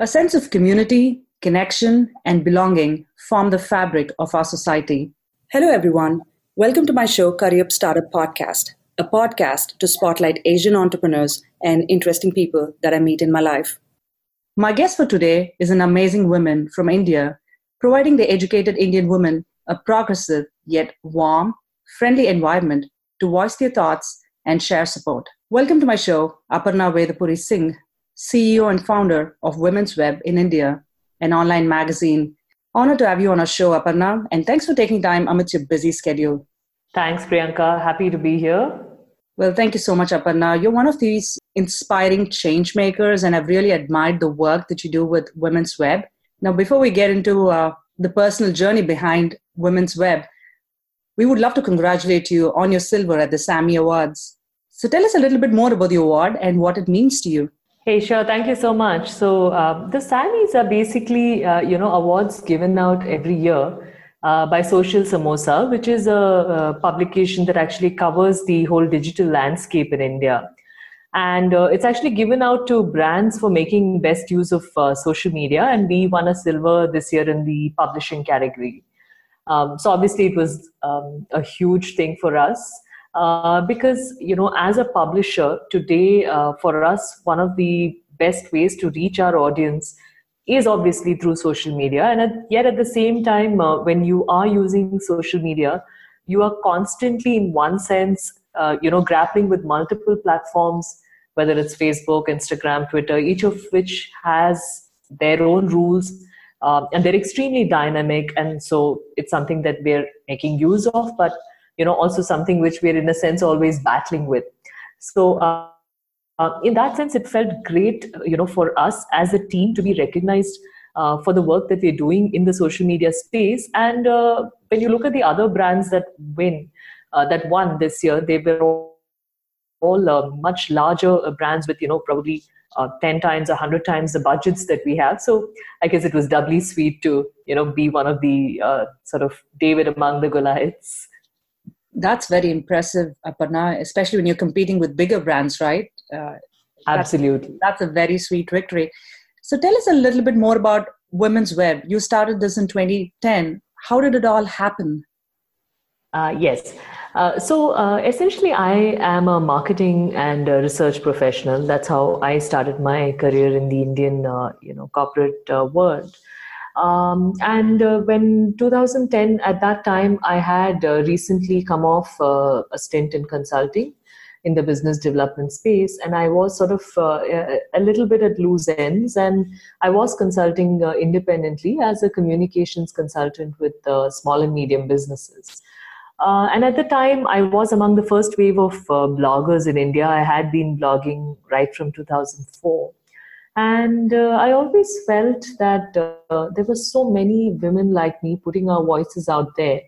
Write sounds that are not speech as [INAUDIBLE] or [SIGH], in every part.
A sense of community, connection, and belonging form the fabric of our society. Hello, everyone. Welcome to my show, Career Up Startup Podcast, a podcast to spotlight Asian entrepreneurs and interesting people that I meet in my life. My guest for today is an amazing woman from India, providing the educated Indian woman a progressive yet warm, friendly environment to voice their thoughts and share support. Welcome to my show, Aparna Vedapuri Singh, CEO and founder of Women's Web in India, an online magazine. Honored to have you on our show, Aparna, and thanks for taking time amidst your busy schedule. Thanks, Priyanka. Happy to be here. Well, thank you so much, Aparna. You're one of these inspiring change makers, and I've really admired the work that you do with Women's Web. Now, before we get into uh, the personal journey behind Women's Web, we would love to congratulate you on your silver at the SAMMY Awards. So, tell us a little bit more about the award and what it means to you. Hey, sure. Thank you so much. So, uh, the SAMMYs are basically, uh, you know, awards given out every year uh, by Social Samosa, which is a, a, publication that actually covers the whole digital landscape in India. And uh, it's actually given out to brands for making best use of uh, social media. And we won a silver this year in the publishing category. Um, so obviously, it was um, a huge thing for us. Uh, because you know as a publisher today uh, for us one of the best ways to reach our audience is obviously through social media. And at, yet at the same time uh, when you are using social media you are constantly in one sense uh, you know grappling with multiple platforms whether it's facebook instagram twitter each of which has their own rules um, and they're extremely dynamic. And so it's something that we're making use of. But you know also something which we're in a sense always battling with so uh, uh, in that sense, it felt great, you know, for us as a team to be recognized uh, for the work that we're doing in the social media space. And uh, when you look at the other brands that win, uh, that won this year, they were all, all uh, much larger brands with, you know, probably 10 times, 100 times the budgets that we have. So I guess it was doubly sweet to, you know, be one of the sort of David among the Goliaths that's very impressive, Aparna, especially when you're competing with bigger brands, right? Uh, Absolutely. That's, that's, a very sweet victory. So tell us a little bit more about Women's Web. You started this in 2010. How did it all happen? Uh, yes. Uh, so uh, essentially, I am a marketing and research professional. That's how I started my career in the Indian, uh, you know, corporate uh, world. Um, and uh, when 2010, at that time, I had uh, recently come off uh, a stint in consulting in the business development space, and I was sort of uh, a little bit at loose ends. And I was consulting uh, independently as a communications consultant with uh, small and medium businesses. and at the time, I was among the first wave of bloggers in India. I had been blogging right from 2004 and uh, i always felt that uh, there were so many women like me putting our voices out there.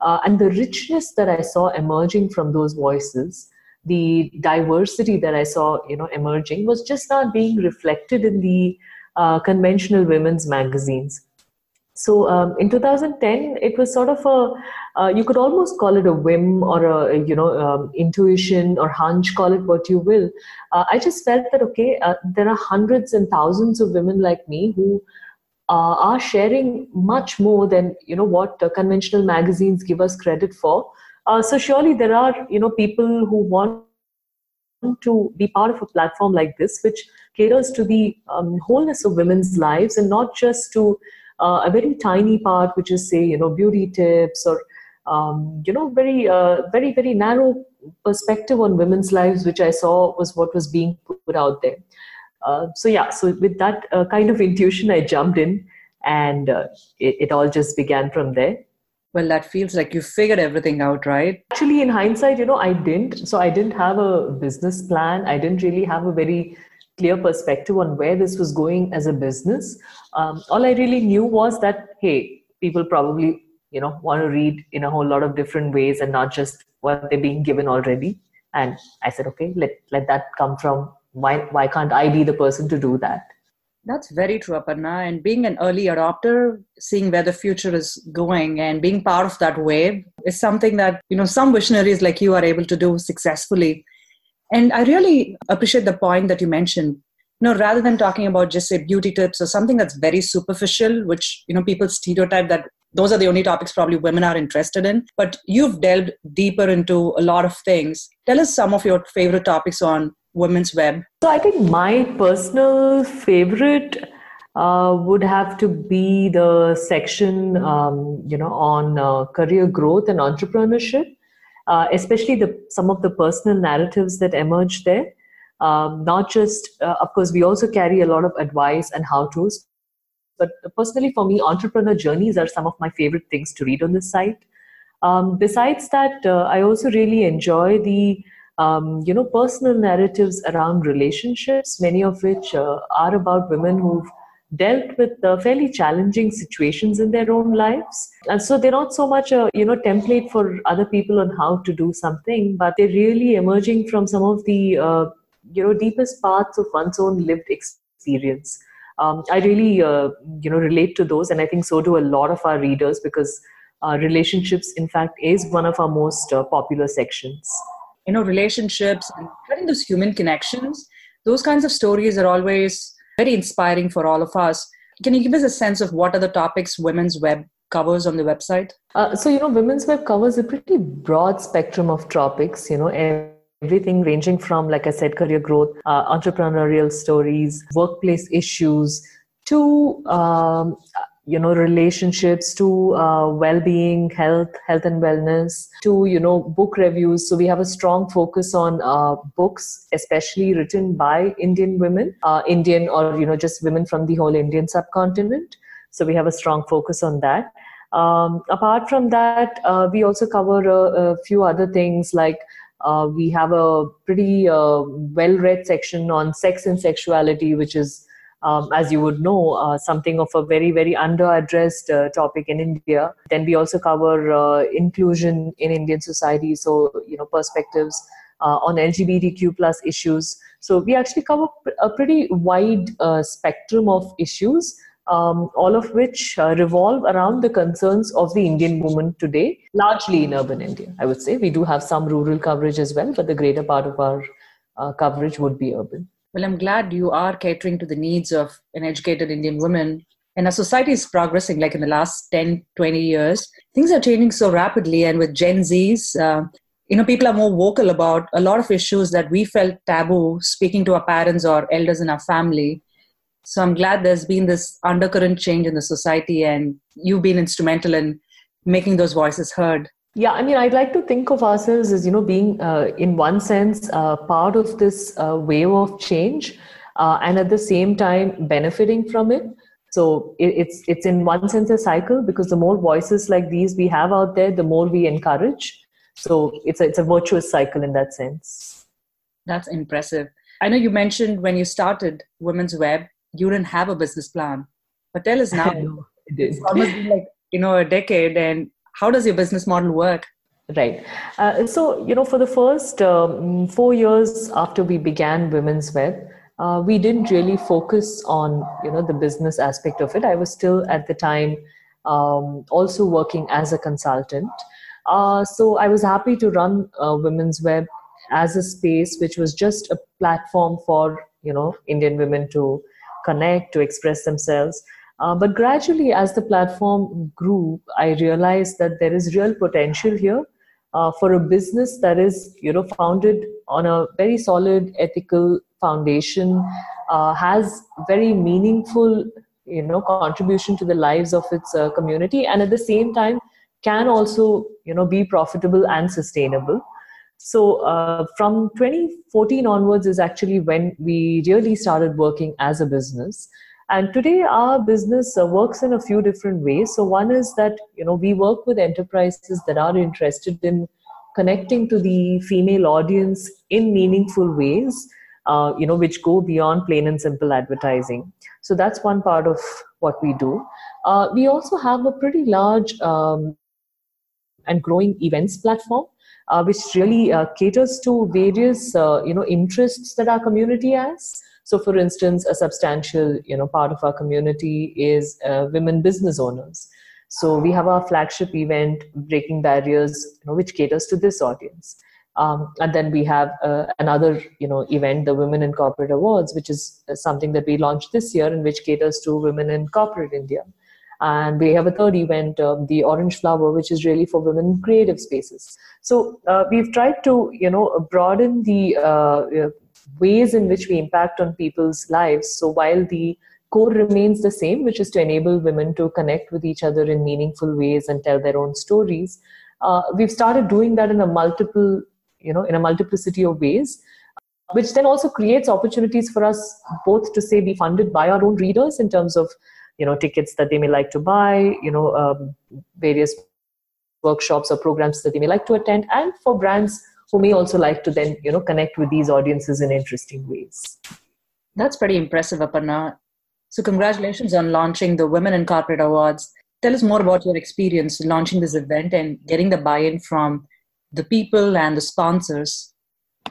Uh, and the richness that i saw emerging from those voices the diversity that i saw you know emerging was just not being reflected in the uh, conventional women's magazines so um, in 2010, it was sort of a, uh, you could almost call it a whim or a, you know, um, intuition or hunch, call it what you will. Uh, I just felt that, okay, uh, there are hundreds and thousands of women like me who uh, are sharing much more than, you know, what conventional magazines give us credit for. Uh, so surely there are, you know, people who want to be part of a platform like this, which caters to the um, wholeness of women's lives and not just to uh, a very tiny part, which is say, you know, beauty tips or, um, you know, very, uh, very, very narrow perspective on women's lives, which I saw was what was being put out there. Uh, so yeah, so with that uh, kind of intuition, I jumped in, and uh, it, it all just began from there. Well, that feels like you figured everything out, right? Actually, in hindsight, you know, I didn't. So I didn't have a business plan. I didn't really have a very clear perspective on where this was going as a business. Um, all I really knew was that hey, people probably you know want to read in a whole lot of different ways and not just what they're being given already. And I said, okay, let let that come from why why can't I be the person to do that? That's very true, Aparna. And being an early adopter, seeing where the future is going and being part of that wave is something that, you know, some visionaries like you are able to do successfully. And I really appreciate the point that you mentioned. you know rather than talking about just say beauty tips or something that's very superficial which you know people stereotype that those are the only topics probably women are interested in but you've delved deeper into a lot of things. Tell us some of your favorite topics on women's web. So i think my personal favorite uh, would have to be the section um, you know on uh, career growth and entrepreneurship uh, especially the some of the personal narratives that emerge there. Um, not just uh, of course we also carry a lot of advice and how to's but personally for me entrepreneur journeys are some of my favorite things to read on this site. Um, besides that uh, i also really enjoy the um, you know personal narratives around relationships many of which uh, are about women who've dealt with uh, fairly challenging situations in their own lives. And so they're not so much a you know template for other people on how to do something but they're really emerging from some of the uh, you know deepest parts of one's own lived experience. Um, i really uh, you know relate to those and i think so do a lot of our readers because relationships in fact is one of our most uh, popular sections. You know relationships and having those human connections those kinds of stories are always very inspiring for all of us. Can you give us a sense of what are the topics women's web covers on the website? Uh, so you know women's web covers a pretty broad spectrum of topics you know everything ranging from, like I said, career growth, uh, entrepreneurial stories, workplace issues, to um, you know relationships to uh, well-being health health and wellness to you know book reviews. So we have a strong focus on uh, books especially written by indian women uh, indian or you know just women from the whole indian subcontinent. So we have a strong focus on that. Um, apart from that uh, we also cover a, a few other things like uh, we have a pretty uh, well read section on sex and sexuality, which is, um, as you would know, uh, something of a very, very under-addressed uh, topic in India. Then we also cover uh, inclusion in Indian society, so, you know, perspectives uh, on LGBTQ plus issues. So we actually cover a pretty wide spectrum of issues um, all of which uh, revolve around the concerns of the Indian woman today, largely in urban India, I would say. We do have some rural coverage as well, but the greater part of our uh, coverage would be urban. Well, I'm glad you are catering to the needs of an educated Indian woman. And our society is progressing like in the last 10, 20 years. Things are changing so rapidly. And with Gen Zs, uh, you know, people are more vocal about a lot of issues that we felt taboo speaking to our parents or elders in our family so I'm glad there's been this undercurrent change in the society, and you've been instrumental in making those voices heard. Yeah, I mean, I'd like to think of ourselves as, you know, being, uh, in one sense, uh, part of this uh, wave of change uh, and at the same time benefiting from it. So it, it's, it's in one sense a cycle because the more voices like these we have out there, the more we encourage. So it's a, it's a virtuous cycle in that sense. That's impressive. I know you mentioned when you started Women's Web, you didn't have a business plan. But tell us [LAUGHS] now. it's almost been like you know a decade, and how does your business model work? Right. Uh, so you know, for the first um, four years after we began Women's Web, uh, we didn't really focus on you know the business aspect of it. I was still at the time um, also working as a consultant. Uh, so I was happy to run uh, Women's Web as a space which was just a platform for you know Indian women to connect, to express themselves. Uh, but gradually, as the platform grew, I realized that there is real potential here uh, for a business that is, you know, founded on a very solid ethical foundation, uh, has very meaningful, you know, contribution to the lives of its uh, community, and at the same time can also, you know, be profitable and sustainable. So uh, from 2014 onwards is actually when we really started working as a business. And today our business uh, works in a few different ways. So one is that you know we work with enterprises that are interested in connecting to the female audience in meaningful ways. Uh, you know, which go beyond plain and simple advertising. So that's one part of what we do. Uh, we also have a pretty large um, and growing events platform uh, which really uh, caters to various uh, you know interests that our community has. So, for instance, a substantial you know part of our community is uh, women business owners. So we have our flagship event, Breaking Barriers, you know, which caters to this audience. Um, and then we have uh, another, you know, event, the Women in Corporate Awards, which is something that we launched this year, and which caters to women in corporate India. And we have a third event, uh, the Orange Flower, which is really for women in creative spaces. So uh, we've tried to, you know, broaden the uh, ways in which we impact on people's lives. So while the core remains the same, which is to enable women to connect with each other in meaningful ways and tell their own stories. Uh, we've started doing that in a multiple, you know, in a multiplicity of ways, which then also creates opportunities for us both to say be funded by our own readers in terms of, you know, tickets that they may like to buy, you know, um, various workshops or programs that they may like to attend, and for brands who may also like to then, you know, connect with these audiences in interesting ways. That's pretty impressive, Aparna. So, congratulations on launching the Women in Corporate Awards. Tell us more about your experience launching this event and getting the buy in from the people and the sponsors.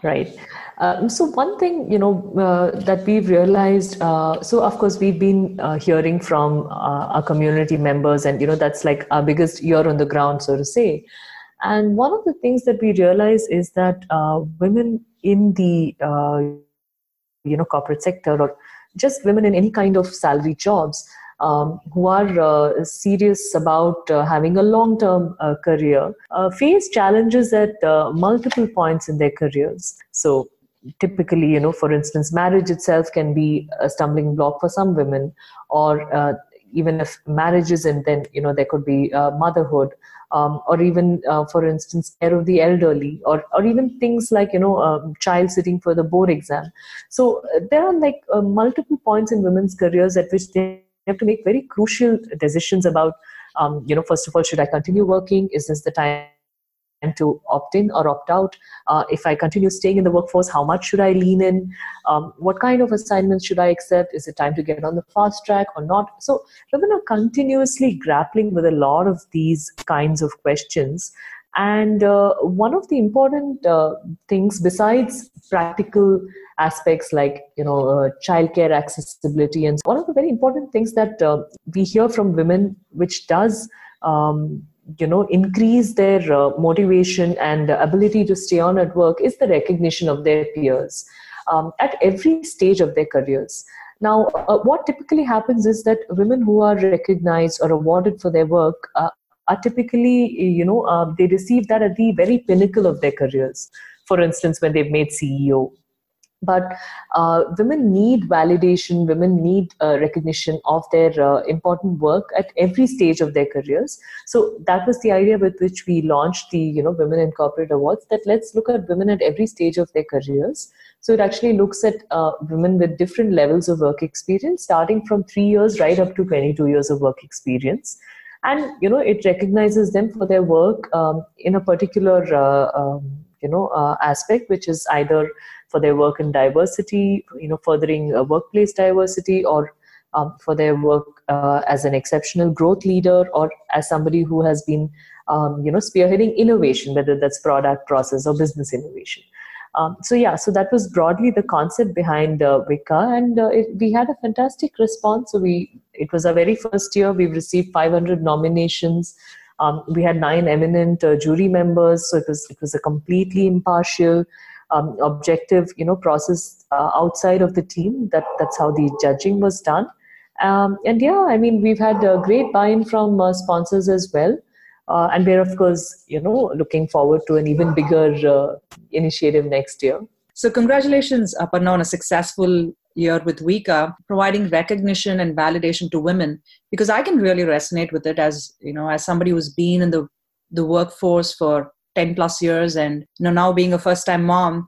Right. Um, so one thing you know uh, that we've realized. Uh, so of course we've been uh, hearing from uh, our community members, and you know that's like our biggest ear on the ground, so to say. And one of the things that we realize is that uh, women in the uh, you know corporate sector or just women in any kind of salary jobs um, who are uh, serious about uh, having a long term uh, career uh, face challenges at uh, multiple points in their careers. So, typically, you know, for instance, marriage itself can be a stumbling block for some women, or uh, even if marriage isn't, then, you know, there could be motherhood um, or even, uh, for instance, care of the elderly, or or even things like you know, um, child sitting for the board exam. So uh, there are like uh, multiple points in women's careers at which they have to make very crucial decisions about, um, you know, first of all, should I continue working? Is this the time? To opt in or opt out. Uh, if I continue staying in the workforce, how much should I lean in? Um, what kind of assignments should I accept? Is it time to get on the fast track or not? So, women are continuously grappling with a lot of these kinds of questions. And uh, one of the important uh, things, besides practical aspects like you know uh, childcare accessibility, and one of the very important things that uh, we hear from women, which does um, you know increase their uh, motivation and ability to stay on at work is the recognition of their peers um, at every stage of their careers. Now uh, what typically happens is that women who are recognized or awarded for their work uh, are typically you know uh, they receive that at the very pinnacle of their careers. For instance when they've made ceo but uh, women need validation women need uh, recognition of their uh, important work at every stage of their careers. So that was the idea with which we launched the you know women in corporate awards that let's look at women at every stage of their careers. So it actually looks at uh, women with different levels of work experience starting from 3 years right up to 22 years of work experience. And you know it recognizes them for their work um, in a particular uh, um, you know uh, aspect which is either for their work in diversity, you know, furthering uh, workplace diversity, or um, for their work uh, as an exceptional growth leader, or as somebody who has been, um, you know, spearheading innovation, whether that's product, process, or business innovation. Um, so yeah, so that was broadly the concept behind uh, WICA, and uh, it, we had a fantastic response. So we, it was our very first year. We've received 500 nominations. Um, we had nine eminent uh, jury members, so it was it was a completely impartial um, objective you know process uh, outside of the team. That that's how the judging was done. Um, and yeah i mean we've had a great buy-in from uh, sponsors as well. Uh, and we're of course you know looking forward to an even bigger uh, initiative next year. So congratulations aparna on a successful year with WICA, providing recognition and validation to women, because I can really resonate with it as you know, as somebody who's been in the the workforce for 10 plus years and you know now being a first time mom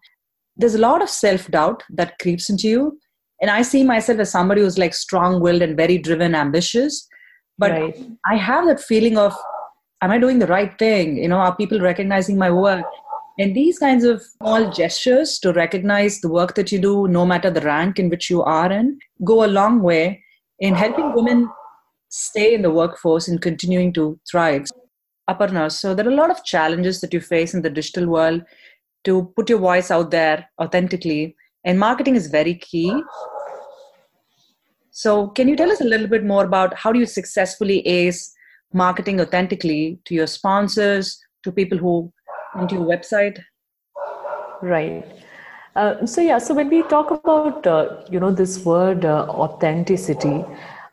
there's a lot of self doubt that creeps into you. And i see myself as somebody who's like strong willed and very driven ambitious. But right. i have that feeling of am i doing the right thing? You know are people recognizing my work? And these kinds of small gestures to recognize the work that you do no matter the rank in which you are in go a long way in helping women stay in the workforce and continuing to thrive Aparna, so there are a lot of challenges that you face in the digital world to put your voice out there authentically, and marketing is very key. So, can you tell us a little bit more about how do you successfully ace marketing authentically to your sponsors, to people who come to your website? Right. Uh, so yeah, so when we talk about uh, you know this word uh, authenticity,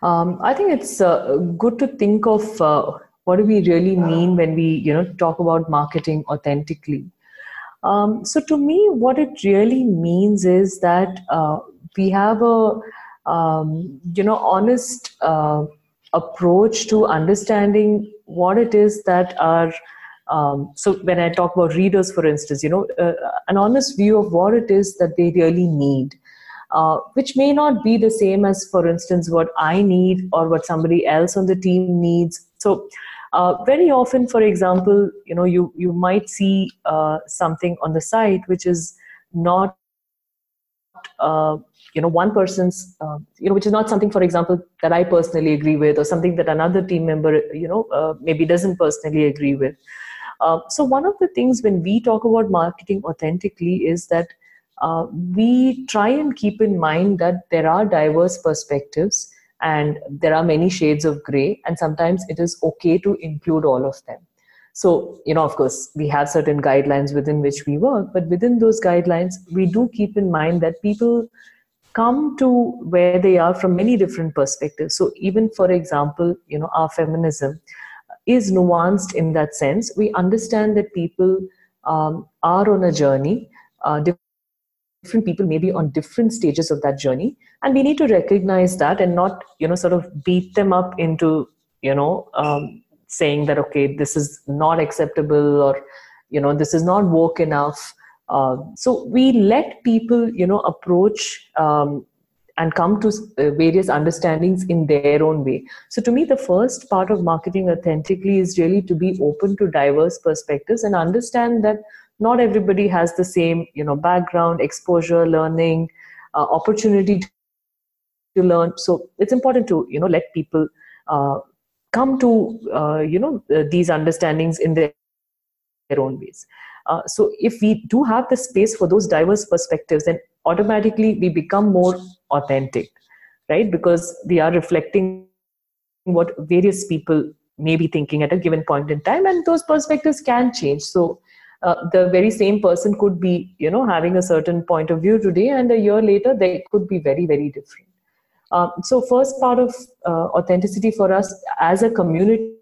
um, I think it's uh, good to think of uh, what do we really mean when we you know talk about marketing authentically. Um, so to me, what it really means is that uh, we have a um, you know honest approach to understanding what it is that our um, so when I talk about readers, for instance, you know, uh, an honest view of what it is that they really need, uh, which may not be the same as, for instance, what I need or what somebody else on the team needs. So uh, very often, for example, you know, you you might see uh, something on the site which is not uh, you know one person's uh, you know which is not something for example that i personally agree with or something that another team member you know uh, maybe doesn't personally agree with. So, one of the things when we talk about marketing authentically is that we try and keep in mind that there are diverse perspectives and there are many shades of gray, and sometimes it is okay to include all of them. So, you know, of course, we have certain guidelines within which we work, but within those guidelines, we do keep in mind that people come to where they are from many different perspectives. So, even for example, you know, our feminism, is nuanced in that sense. We understand that people um, are on a journey. Uh, different people may be on different stages of that journey, and we need to recognize that and not, you know, sort of beat them up into, you know, um, saying that okay, this is not acceptable or, you know, this is not woke enough. Uh, so we let people, you know, approach um, and come to uh, various understandings in their own way. So, to me, the first part of marketing authentically is really to be open to diverse perspectives and understand that not everybody has the same, you know, background, exposure, learning, uh, opportunity to learn. So, it's important to you know let people uh, come to uh, you know uh, these understandings in their, their own ways. Uh, so, if we do have the space for those diverse perspectives, then automatically we become more authentic right because we are reflecting what various people may be thinking at a given point in time and those perspectives can change so uh, the very same person could be you know having a certain point of view today and a year later they could be very very different. Um, so first part of uh, authenticity for us as a community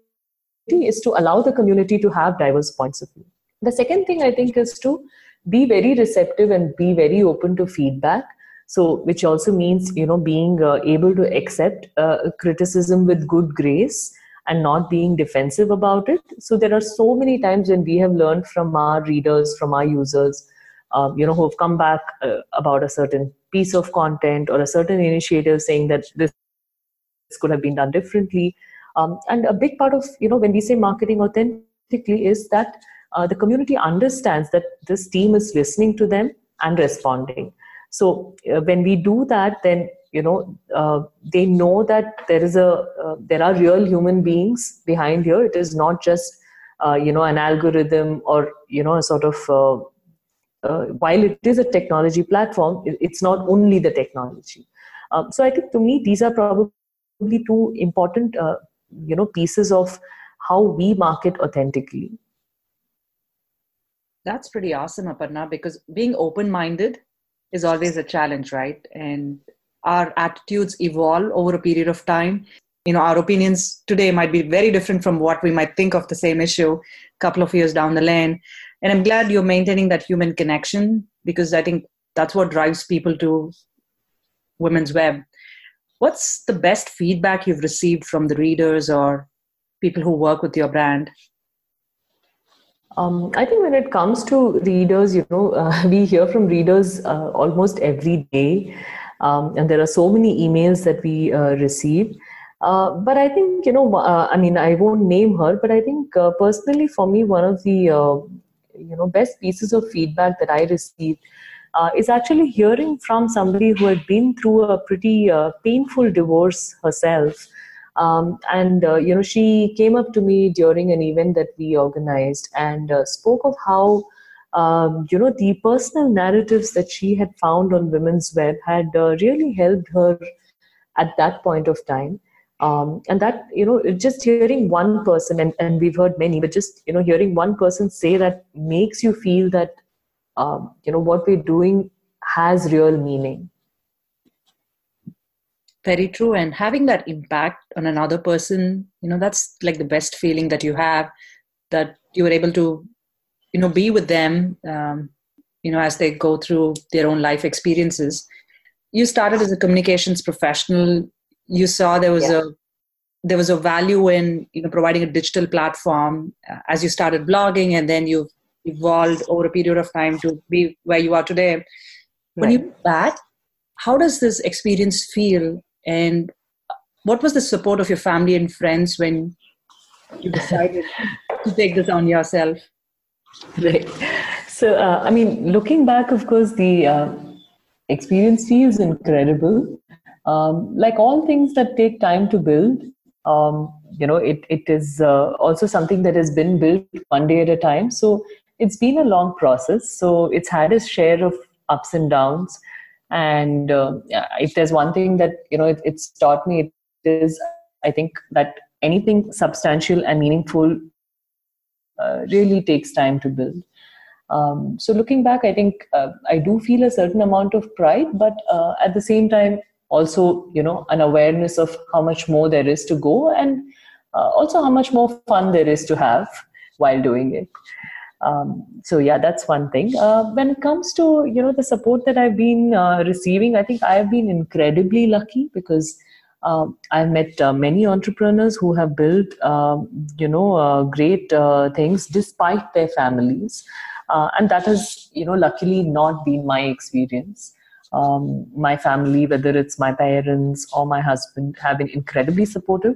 is to allow the community to have diverse points of view. The second thing i think is to be very receptive and be very open to feedback. So which also means you know being uh, able to accept uh, criticism with good grace and not being defensive about it. So there are so many times when we have learned from our readers from our users um, you know who have come back uh, about a certain piece of content or a certain initiative saying that this, this could have been done differently. Um, and a big part of you know when we say marketing authentically is that uh, the community understands that this team is listening to them and responding. So uh, when we do that then you know uh, they know that there is a uh, there are real human beings behind here. It is not just uh, you know an algorithm or you know a sort of uh, while it is a technology platform it's not only the technology. Um, so i think to me these are probably two important you know pieces of how we market authentically. That's pretty awesome, Aparna, because being open minded is always a challenge, right? And our attitudes evolve over a period of time. You know, our opinions today might be very different from what we might think of the same issue a couple of years down the lane. And I'm glad you're maintaining that human connection because I think that's what drives people to Women's Web. What's the best feedback you've received from the readers or people who work with your brand? Um, I think when it comes to readers, you know, uh, [LAUGHS] we hear from readers uh, almost every day, um, and there are so many emails that we uh, receive. Uh, but I think, you know, uh, I mean, I won't name her, but I think uh, personally for me, one of the, you know, best pieces of feedback that I received is actually hearing from somebody who had been through a pretty painful divorce herself. Um, and uh, you know, she came up to me during an event that we organized and uh, spoke of how um, you know the personal narratives that she had found on Women's Web had uh, really helped her at that point of time. Um, and that you know, just hearing one person, and, and we've heard many, but just you know, hearing one person say that makes you feel that um, you know what we're doing has real meaning very true and having that impact on another person you know that's like the best feeling that you have that you were able to you know be with them um, you know as they go through their own life experiences. You started as a communications professional. You saw there was yeah. a there was a value in you know providing a digital platform uh, as you started blogging and then you evolved over a period of time to be where you are today. When right. you back how does this experience feel? And what was the support of your family and friends when you decided to take this on yourself [LAUGHS] right. So uh, i mean looking back of course the uh, experience feels incredible. Um, like all things that take time to build um, you know it, it is uh, also something that has been built one day at a time. So it's been a long process. So it's had its share of ups and downs. And uh, if there's one thing that you know it, it's taught me it is i think that anything substantial and meaningful uh, really takes time to build. Um, so looking back i think uh, i do feel a certain amount of pride but uh, at the same time also you know an awareness of how much more there is to go and uh, also how much more fun there is to have while doing it. Um, so yeah that's one thing. Uh, when it comes to you know the support that i've been receiving i think i've been incredibly lucky because um, I've met uh, many entrepreneurs who have built, um, you know, uh, great uh, things despite their families, uh, and that has, you know, luckily not been my experience. Um, my family, whether it's my parents or my husband, have been incredibly supportive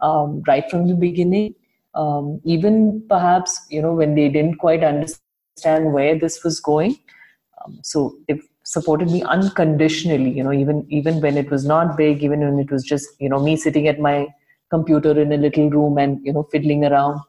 um, right from the beginning. Um, even perhaps you know when they didn't quite understand where this was going. Um, so they supported me unconditionally you know even even when it was not big even when it was just you know me sitting at my computer in a little room and you know fiddling around.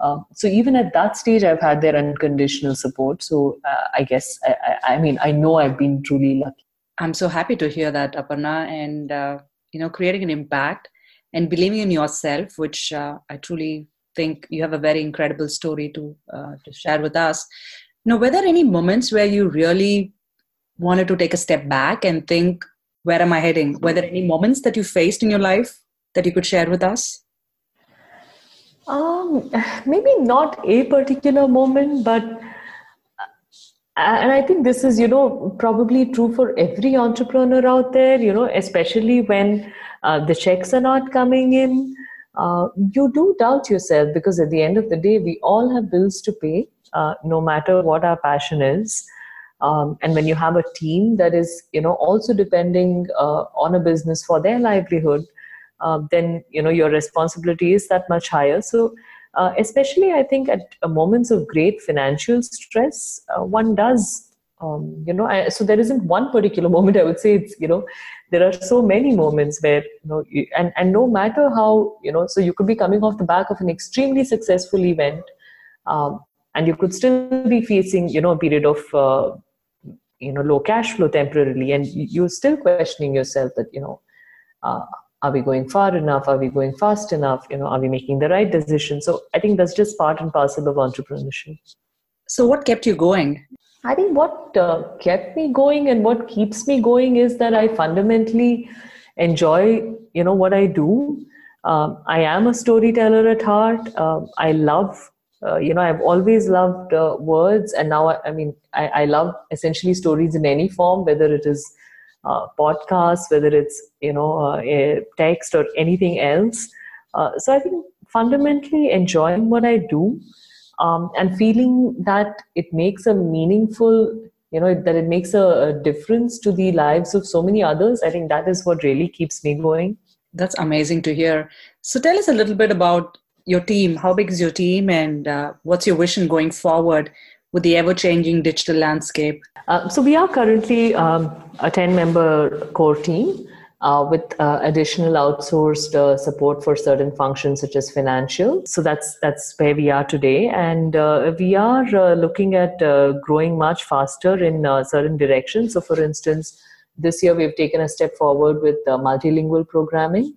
Um, so even at that stage i've had their unconditional support. So uh, i guess I, I, I, mean i know i've been truly lucky. I'm so happy to hear that aparna and uh, you know creating an impact and believing in yourself which uh, i truly think you have a very incredible story to uh, to share with us. Now, were there any moments where you really wanted to take a step back and think, where am I heading? Were there any moments that you faced in your life that you could share with us? Um, maybe not a particular moment, but uh, and I think this is, you know, probably true for every entrepreneur out there, you know, especially when uh, the checks are not coming in uh, you do doubt yourself because at the end of the day, we all have bills to pay, uh, no matter what our passion is. Um, and when you have a team that is, you know, also depending uh, on a business for their livelihood, uh, then you know your responsibility is that much higher. So, uh, especially I think at moments of great financial stress, uh, one does um, you know I, so there isn't one particular [LAUGHS] moment i would say it's you know there are so many moments where you know you, and and no matter how you know so you could be coming off the back of an extremely successful event um, and you could still be facing you know a period of uh, you know low cash flow temporarily and you're still questioning yourself that you know uh, are we going far enough? Are we going fast enough? You know are we making the right decision? So i think that's just part and parcel of entrepreneurship. So what kept you going? I think what uh, kept me going and what keeps me going is that I fundamentally enjoy, you know, what I do. Um, I am a storyteller at heart. Um, I love, uh, you know, I've always loved uh, words, and now I, I mean, I, I, love essentially stories in any form, whether it is uh, podcasts, whether it's you know uh, text or anything else. Uh, so I think fundamentally enjoying what I do um, and feeling that it makes a meaningful you know that it makes a, a, difference to the lives of so many others i think that is what really keeps me going that's amazing to hear so tell us a little bit about your team how big is your team and uh, what's your vision going forward with the ever changing digital landscape uh, so we are currently um, a 10 member core team uh, with uh, additional outsourced uh, support for certain functions such as financial. So that's that's where we are today, and uh, we are uh, looking at uh, growing much faster in certain directions. So, for instance, this year we've taken a step forward with multilingual programming.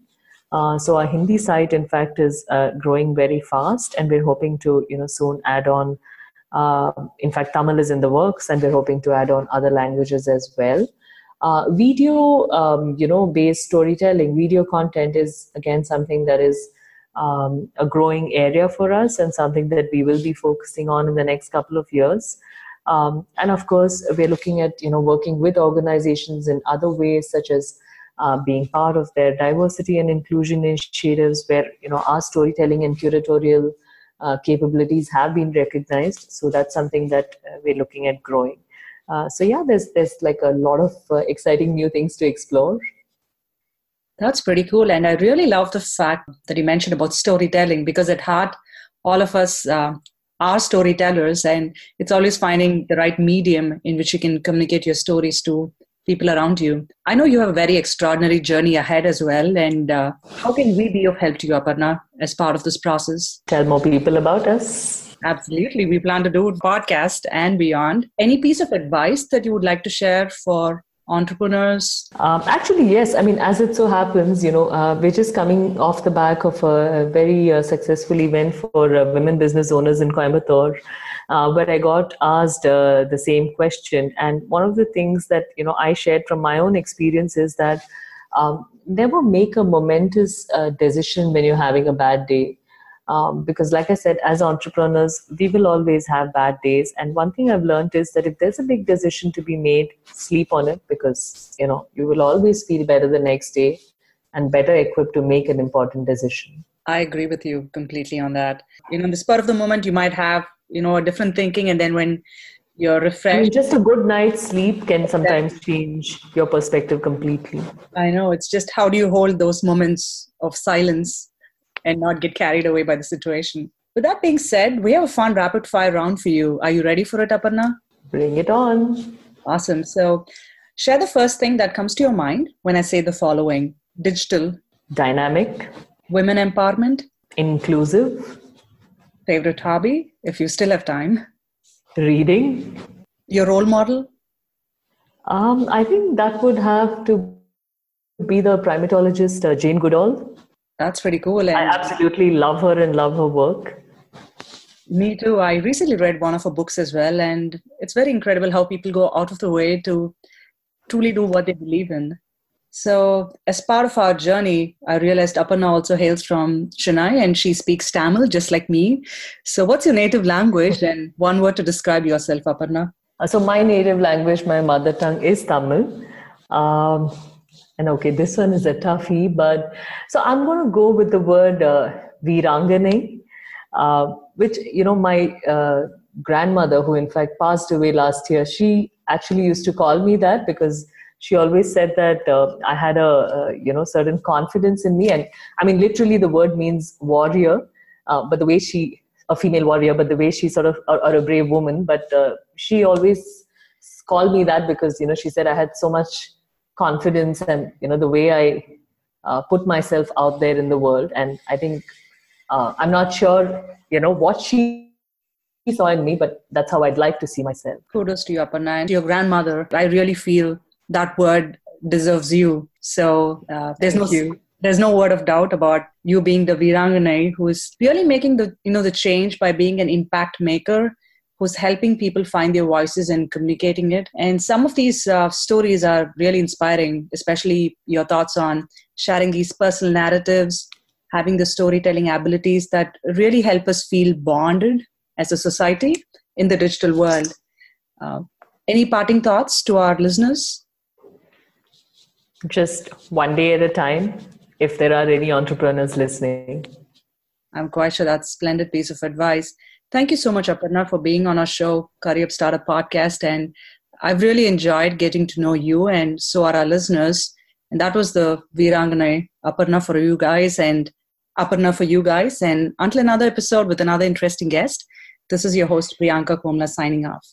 So our Hindi site, in fact, is growing very fast, and we're hoping to, you know, soon add on Uh, in fact, Tamil is in the works, and we're hoping to add on other languages as well. Uh, video, um, you know, based storytelling, video content is again something that is um, a growing area for us and something that we will be focusing on in the next couple of years. Um, and of course, we're looking at you know working with organizations in other ways, such as uh, being part of their diversity and inclusion initiatives, where you know our storytelling and curatorial uh, capabilities have been recognized. So that's something that uh, we're looking at growing. Uh, so yeah, there's there's like a lot of uh, exciting new things to explore. That's pretty cool, and I really love the fact that you mentioned about storytelling because at heart, all of us uh, are storytellers, and it's always finding the right medium in which you can communicate your stories to people around you. I know you have a very extraordinary journey ahead as well. And uh, how can we be of help to you, Aparna, as part of this process? Tell more people about us. Absolutely. We plan to do a podcast and beyond. Any piece of advice that you would like to share for entrepreneurs? Um, actually, yes. I mean, as it so happens, you know, uh, we're just coming off the back of a, very uh, successful event for uh, women business owners in Coimbatore uh, where I got asked uh, the same question. And one of the things that you know I shared from my own experience is that um, never make a momentous uh, decision when you're having a bad day. Um, because like i said as entrepreneurs we will always have bad days and one thing i've learned is that if there's a big decision to be made sleep on it because you know you will always feel better the next day and better equipped to make an important decision i agree with you completely on that you know in the spur of the moment you might have you know a different thinking and then when you're refreshed I mean, just a good night's sleep can sometimes change your perspective completely. I know it's just how do you hold those moments of silence and not get carried away by the situation. With that being said we have a fun rapid fire round for you. Are you ready for it aparna? Bring it on. Awesome. So share the first thing that comes to your mind when i say the following. Digital. Dynamic. Women empowerment. Inclusive. Favorite hobby, if you still have time? Reading. Your role model? Um, I think that would have to be the primatologist uh, Jane Goodall. That's pretty cool. And I absolutely love her and love her work. Me too. I recently read one of her books as well, and it's very incredible how people go out of the way to truly do what they believe in. So, as part of our journey, I realized Aparna also hails from Chennai and she speaks Tamil just like me. So, what's your native language and one word to describe yourself, Aparna? Uh, so, my native language, my mother tongue is Tamil. Um, and okay, this one is a toughie, but so I'm going to go with the word uh, Virangane, uh, which, you know, my uh, grandmother, who in fact passed away last year, she actually used to call me that because she always said that uh, I had a, a, you know certain confidence in me, and I mean literally the word means warrior, uh, but the way she a female warrior, but the way she sort of or, or a brave woman, but uh, she always called me that because you know she said I had so much confidence and you know the way I uh, put myself out there in the world, and I think uh, I'm not sure you know what she saw in me, but that's how I'd like to see myself. Kudos to you, Aparna, and to your grandmother. I really feel that word deserves you. So uh, there's Thank no you. there's no word of doubt about you being the Virangane who's really making the you know the change by being an impact maker who's helping people find their voices and communicating it. And some of these uh, stories are really inspiring, especially your thoughts on sharing these personal narratives, having the storytelling abilities that really help us feel bonded as a society in the digital world. Uh, any parting thoughts to our listeners? Just one day at a time if there are any entrepreneurs listening. I'm quite sure that's a splendid piece of advice. Thank you so much, Aparna, for being on our show, Career Startup Podcast. And I've really enjoyed getting to know you, and so are our listeners. And that was the Virangane Aparna for you guys, and Aparna for you guys. And until another episode with another interesting guest, this is your host, Priyanka Komla, signing off.